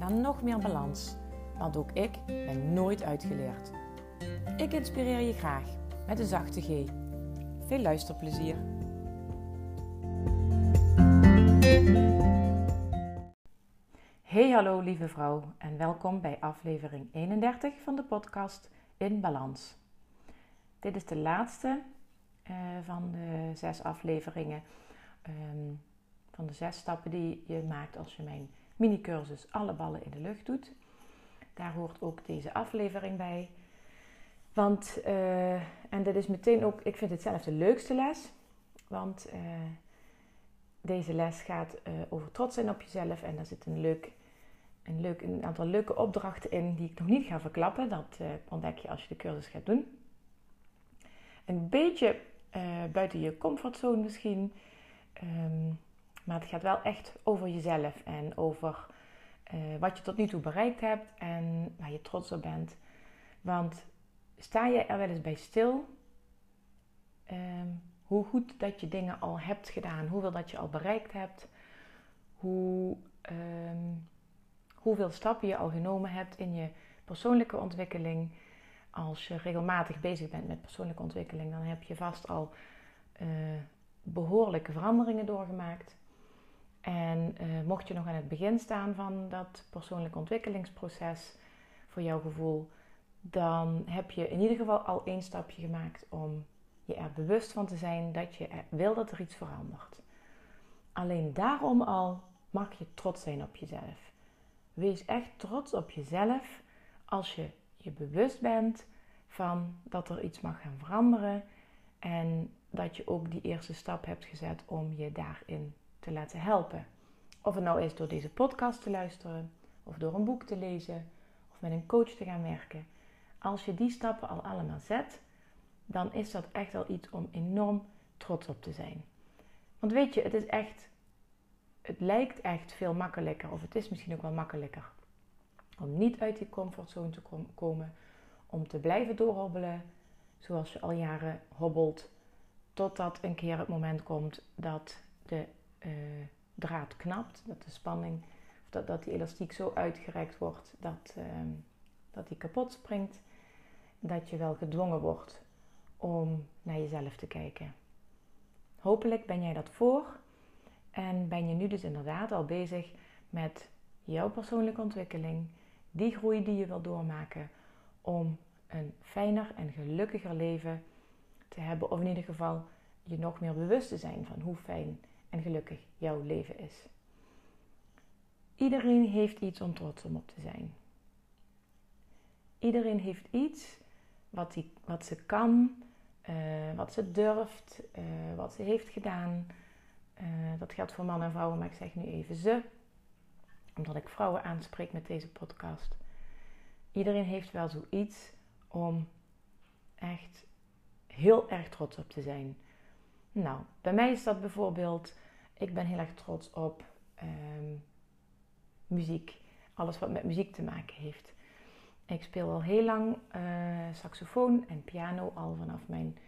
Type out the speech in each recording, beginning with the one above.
naar nog meer balans. Want ook ik ben nooit uitgeleerd. Ik inspireer je graag met een zachte G. Veel luisterplezier. Hey hallo lieve vrouw en welkom bij aflevering 31 van de podcast In Balans. Dit is de laatste uh, van de zes afleveringen um, van de zes stappen die je maakt als je mijn mini-cursus Alle ballen in de lucht doet. Daar hoort ook deze aflevering bij. Want, uh, en dit is meteen ook, ik vind het zelf de leukste les. Want uh, deze les gaat uh, over trots zijn op jezelf. En daar zit een, leuk, een, leuk, een aantal leuke opdrachten in die ik nog niet ga verklappen. Dat ontdek je als je de cursus gaat doen. Een beetje buiten je comfortzone misschien. Um, maar het gaat wel echt over jezelf en over uh, wat je tot nu toe bereikt hebt en waar je trots op bent. Want sta je er wel eens bij stil um, hoe goed dat je dingen al hebt gedaan, hoeveel dat je al bereikt hebt, hoe, um, hoeveel stappen je al genomen hebt in je persoonlijke ontwikkeling. Als je regelmatig bezig bent met persoonlijke ontwikkeling, dan heb je vast al uh, behoorlijke veranderingen doorgemaakt. En uh, mocht je nog aan het begin staan van dat persoonlijk ontwikkelingsproces, voor jouw gevoel, dan heb je in ieder geval al één stapje gemaakt om je er bewust van te zijn dat je wil dat er iets verandert. Alleen daarom al mag je trots zijn op jezelf. Wees echt trots op jezelf als je je bewust bent van dat er iets mag gaan veranderen en dat je ook die eerste stap hebt gezet om je daarin te laten helpen. Of het nou is door deze podcast te luisteren, of door een boek te lezen, of met een coach te gaan werken. Als je die stappen al allemaal zet, dan is dat echt al iets om enorm trots op te zijn. Want weet je, het is echt, het lijkt echt veel makkelijker, of het is misschien ook wel makkelijker, om niet uit die comfortzone te komen, om te blijven doorhobbelen, zoals je al jaren hobbelt, totdat een keer het moment komt dat de uh, draad knapt, dat de spanning, of dat, dat die elastiek zo uitgerekt wordt dat, uh, dat die kapot springt, dat je wel gedwongen wordt om naar jezelf te kijken. Hopelijk ben jij dat voor en ben je nu dus inderdaad al bezig met jouw persoonlijke ontwikkeling, die groei die je wil doormaken om een fijner en gelukkiger leven te hebben, of in ieder geval je nog meer bewust te zijn van hoe fijn en gelukkig jouw leven is. Iedereen heeft iets om trots om op te zijn. Iedereen heeft iets wat, die, wat ze kan, uh, wat ze durft, uh, wat ze heeft gedaan. Uh, dat geldt voor mannen en vrouwen, maar ik zeg nu even ze, omdat ik vrouwen aanspreek met deze podcast. Iedereen heeft wel zoiets om echt heel erg trots op te zijn. Nou, bij mij is dat bijvoorbeeld, ik ben heel erg trots op um, muziek. Alles wat met muziek te maken heeft. Ik speel al heel lang uh, saxofoon en piano. Al vanaf mijn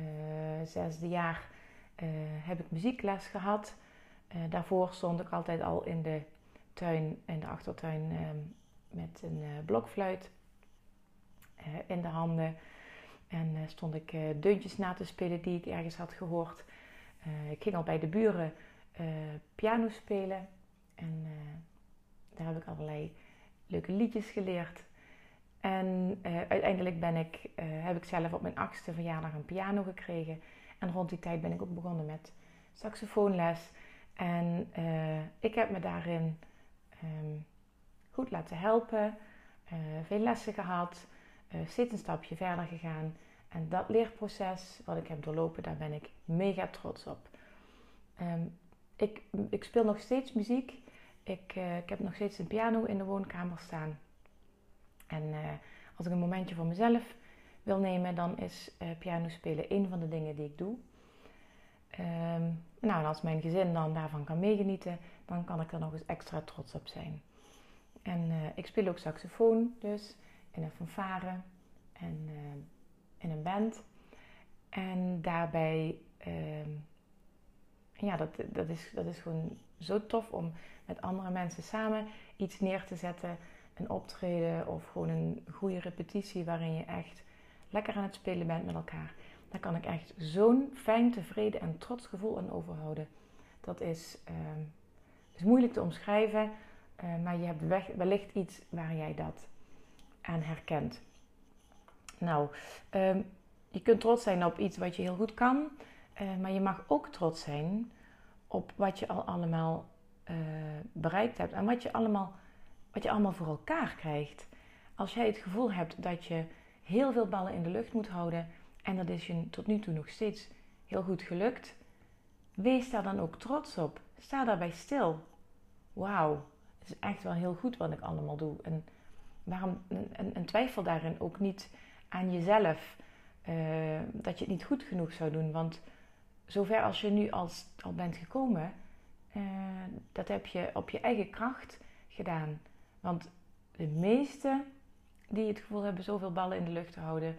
uh, zesde jaar uh, heb ik muziekles gehad. daarvoor stond ik altijd al in de tuin, in de achtertuin, ehm, met een blokfluit in de handen. En uh, stond ik uh, deuntjes na te spelen die ik ergens had gehoord. Uh, ik ging al bij de buren piano spelen. En daar heb ik allerlei leuke liedjes geleerd. En uiteindelijk ben ik, heb ik zelf op mijn achtste verjaardag een piano gekregen. En rond die tijd ben ik ook begonnen met saxofoonles. En ik heb me daarin um, goed laten helpen. veel lessen gehad steeds een stapje verder gegaan. En dat leerproces wat ik heb doorlopen, daar ben ik mega trots op. Um, ik, ik, speel nog steeds muziek. Ik, uh, ik heb nog steeds een piano in de woonkamer staan. En uh, als ik een momentje voor mezelf wil nemen, dan is uh, piano spelen een van de dingen die ik doe. Um, nou, en als mijn gezin dan daarvan kan meegenieten, dan kan ik er nog eens extra trots op zijn. En ik speel ook saxofoon, dus in een fanfare en in een band. En daarbij, uh, ja, dat, dat, is, dat is gewoon zo tof om met andere mensen samen iets neer te zetten. Een optreden of gewoon een goede repetitie waarin je echt lekker aan het spelen bent met elkaar. Daar kan ik echt zo'n fijn, tevreden en trots gevoel aan overhouden. Dat is, uh, is moeilijk te omschrijven, uh, maar je hebt wellicht iets waar jij dat aan herkent. Nou, um, je kunt trots zijn op iets wat je heel goed kan, uh, maar je mag ook trots zijn op wat je al allemaal uh, bereikt hebt en wat je, allemaal, wat je allemaal voor elkaar krijgt. Als jij het gevoel hebt dat je heel veel ballen in de lucht moet houden en dat is je tot nu toe nog steeds heel goed gelukt, wees daar dan ook trots op. Sta daarbij stil. Wauw, het is echt wel heel goed wat ik allemaal doe. En, waarom, en, en twijfel daarin ook niet aan jezelf. Uh, dat je het niet goed genoeg zou doen. Want zover als je nu als, al bent gekomen, uh, dat heb je op je eigen kracht gedaan. Want de meesten die het gevoel hebben zoveel ballen in de lucht te houden,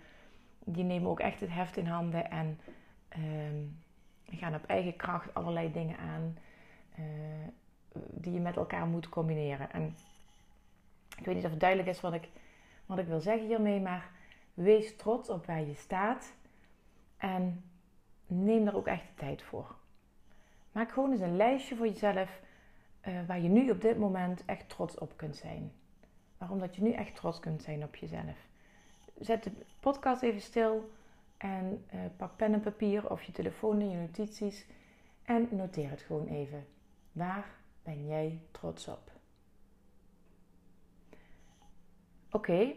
die nemen ook echt het heft in handen en uh, gaan op eigen kracht allerlei dingen aan uh, die je met elkaar moet combineren. En ik weet niet of het duidelijk is wat ik, wat ik wil zeggen hiermee, maar Wees trots op waar je staat en neem er ook echt de tijd voor. Maak gewoon eens een lijstje voor jezelf uh, waar je nu op dit moment echt trots op kunt zijn. Waarom dat je nu echt trots kunt zijn op jezelf. Zet de podcast even stil en uh, pak pen en papier of je telefoon in je notities en noteer het gewoon even. Waar ben jij trots op? Oké,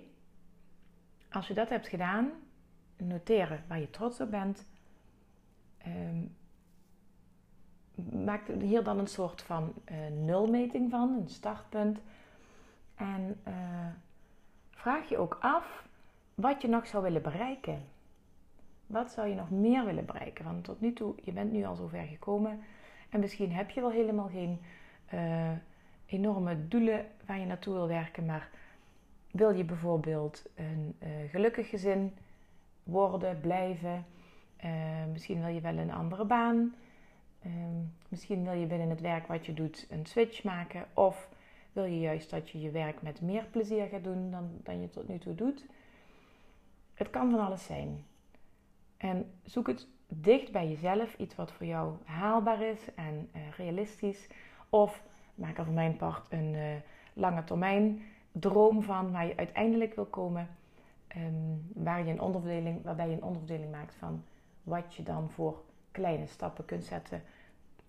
als je dat hebt gedaan, noteren waar je trots op bent. Um, maak hier dan een soort van uh, nulmeting van, een startpunt. En uh, vraag je ook af wat je nog zou willen bereiken. Wat zou je nog meer willen bereiken? Want tot nu toe, je bent nu al zover gekomen. En misschien heb je wel helemaal geen uh, enorme doelen waar je naartoe wil werken. Maar wil je bijvoorbeeld een uh, gelukkig gezin worden, blijven? Uh, misschien wil je wel een andere baan. Uh, misschien wil je binnen het werk wat je doet een switch maken. Of wil je juist dat je je werk met meer plezier gaat doen dan, dan je tot nu toe doet. Het kan van alles zijn. En zoek het dicht bij jezelf, iets wat voor jou haalbaar is en uh, realistisch. Of maak er voor mijn part een lange termijn droom van waar je uiteindelijk wil komen. Um, waar je een onderverdeling, waarbij je een onderverdeling maakt van wat je dan voor kleine stappen kunt zetten,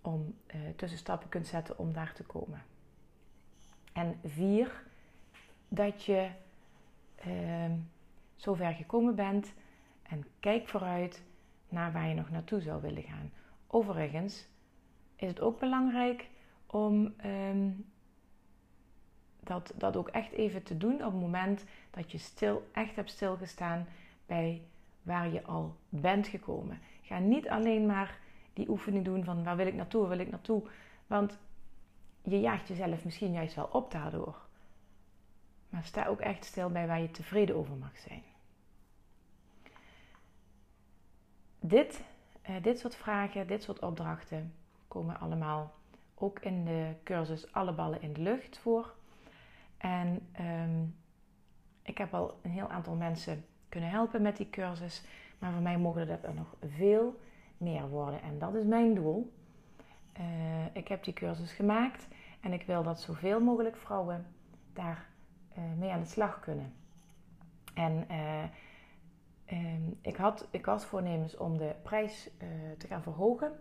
om, uh, tussenstappen kunt zetten om daar te komen. En vier, dat je uh, zover gekomen bent en kijk vooruit naar waar je nog naartoe zou willen gaan. Overigens is het ook belangrijk om um, dat, dat ook echt even te doen op het moment dat je stil, echt hebt stilgestaan bij waar je al bent gekomen. Ga niet alleen maar die oefening doen van waar wil ik naartoe, waar wil ik naartoe. Want je jaagt jezelf misschien juist wel op daardoor. Maar sta ook echt stil bij waar je tevreden over mag zijn. Dit, eh, dit soort vragen, dit soort opdrachten komen allemaal ook in de cursus Alle ballen in de lucht voor. En um, ik heb al een heel aantal mensen kunnen helpen met die cursus. Maar voor mij mogen er nog veel meer worden. En dat is mijn doel. Uh, ik heb die cursus gemaakt en ik wil dat zoveel mogelijk vrouwen daar uh, mee aan de slag kunnen. En uh, um, ik, had, ik was voornemens om de prijs te gaan verhogen.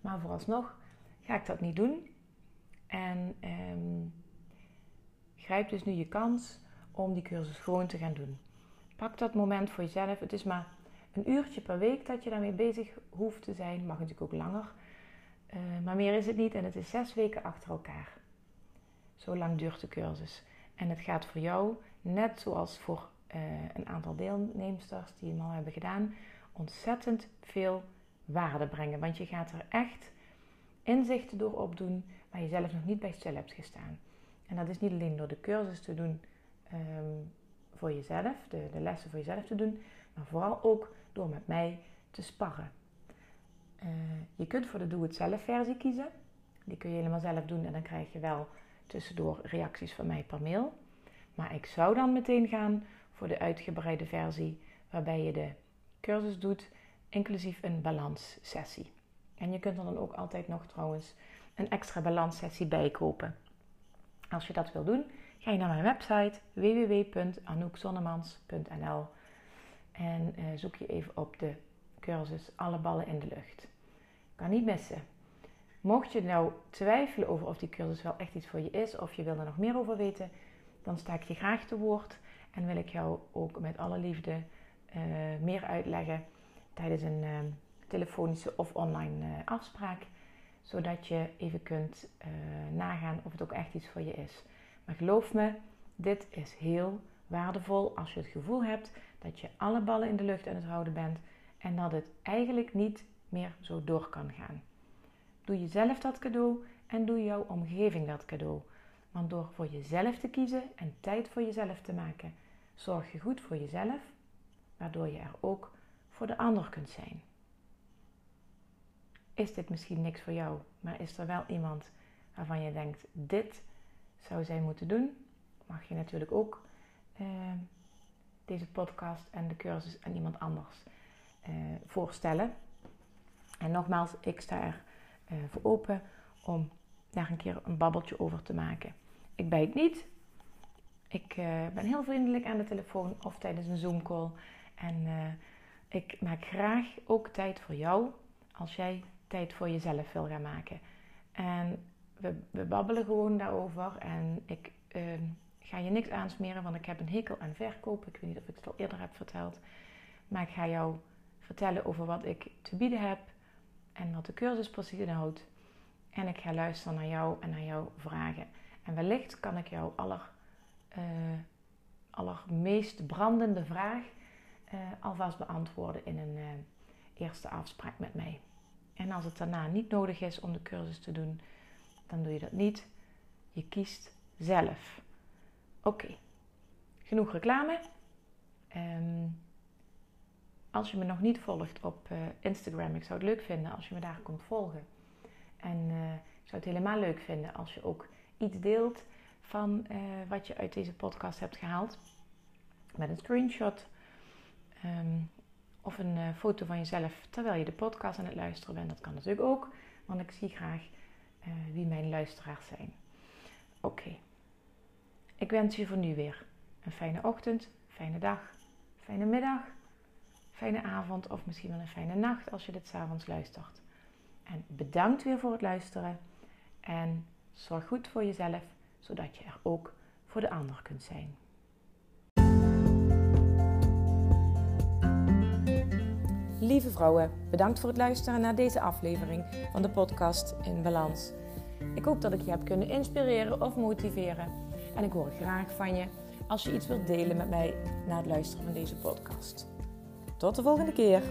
Maar vooralsnog ga ik dat niet doen. En um, Grijp dus nu je kans om die cursus gewoon te gaan doen. Pak dat moment voor jezelf. Het is maar een uurtje per week dat je daarmee bezig hoeft te zijn. Mag natuurlijk ook langer. Uh, maar meer is het niet en het is zes weken achter elkaar. Zo lang duurt de cursus. En het gaat voor jou, net zoals voor uh, een aantal deelnemsters die hem al hebben gedaan, ontzettend veel waarde brengen. Want je gaat er echt inzichten door opdoen waar je zelf nog niet bij stil hebt gestaan. En dat is niet alleen door de cursus te doen um, voor jezelf, de, de, lessen voor jezelf te doen, maar vooral ook door met mij te sparren. Uh, je kunt voor de doe-het-zelf versie kiezen. Die kun je helemaal zelf doen en dan krijg je wel tussendoor reacties van mij per mail. Maar ik zou dan meteen gaan voor de uitgebreide versie, waarbij je de cursus doet, inclusief een balanssessie. En je kunt er dan ook altijd nog trouwens een extra balanssessie bij kopen. Als je dat wil doen, ga je naar mijn website www.anoukzonnemans.nl en uh, zoek je even op de cursus Alle ballen in de lucht. Kan niet missen. Mocht je nou twijfelen over of die cursus wel echt iets voor je is of je wil er nog meer over weten, dan sta ik je graag te woord en wil ik jou ook met alle liefde uh, meer uitleggen tijdens een uh, telefonische of online afspraak, zodat je even kunt nagaan of het ook echt iets voor je is. Maar geloof me, dit is heel waardevol als je het gevoel hebt dat je alle ballen in de lucht aan het houden bent en dat het eigenlijk niet meer zo door kan gaan. Doe jezelf dat cadeau en doe jouw omgeving dat cadeau. Want door voor jezelf te kiezen en tijd voor jezelf te maken, zorg je goed voor jezelf, waardoor je er ook voor de ander kunt zijn. Is dit misschien niks voor jou, maar is er wel iemand waarvan je denkt: dit zou zij moeten doen? Mag je natuurlijk ook uh, deze podcast en de cursus aan iemand anders uh, voorstellen. En nogmaals, ik sta er uh, voor open om daar een keer een babbeltje over te maken. Ik bijt niet. Ik uh, ben heel vriendelijk aan de telefoon of tijdens een Zoom-call. En ik maak graag ook tijd voor jou als jij tijd voor jezelf wil gaan maken. En we, we babbelen gewoon daarover. En ik uh, ga je niks aansmeren, want ik heb een hekel aan verkoop. Ik weet niet of ik het al eerder heb verteld. Maar ik ga jou vertellen over wat ik te bieden heb en wat de cursus precies inhoudt. En ik ga luisteren naar jou en naar jouw vragen. En wellicht kan ik jouw aller, uh, allermeest brandende vraag uh, alvast beantwoorden in een uh, eerste afspraak met mij. En als het daarna niet nodig is om de cursus te doen, dan doe je dat niet. Je kiest zelf. Oké, genoeg reclame. Um, als je me nog niet volgt op uh, Instagram, ik zou het leuk vinden als je me daar komt volgen. En uh, ik zou het helemaal leuk vinden als je ook iets deelt van uh, wat je uit deze podcast hebt gehaald. Met een screenshot um, of een foto van jezelf terwijl je de podcast aan het luisteren bent. Dat kan natuurlijk ook, want ik zie graag wie mijn luisteraars zijn. Oké, ik wens je voor nu weer een fijne ochtend, fijne dag, fijne middag fijne avond of misschien wel een fijne nacht als je dit s'avonds luistert. En bedankt weer voor het luisteren en zorg goed voor jezelf, zodat je er ook voor de ander kunt zijn. Lieve vrouwen, bedankt voor het luisteren naar deze aflevering van de podcast In Balans. Ik hoop dat ik je heb kunnen inspireren of motiveren. En ik hoor graag van je als je iets wilt delen met mij na het luisteren van deze podcast. Tot de volgende keer.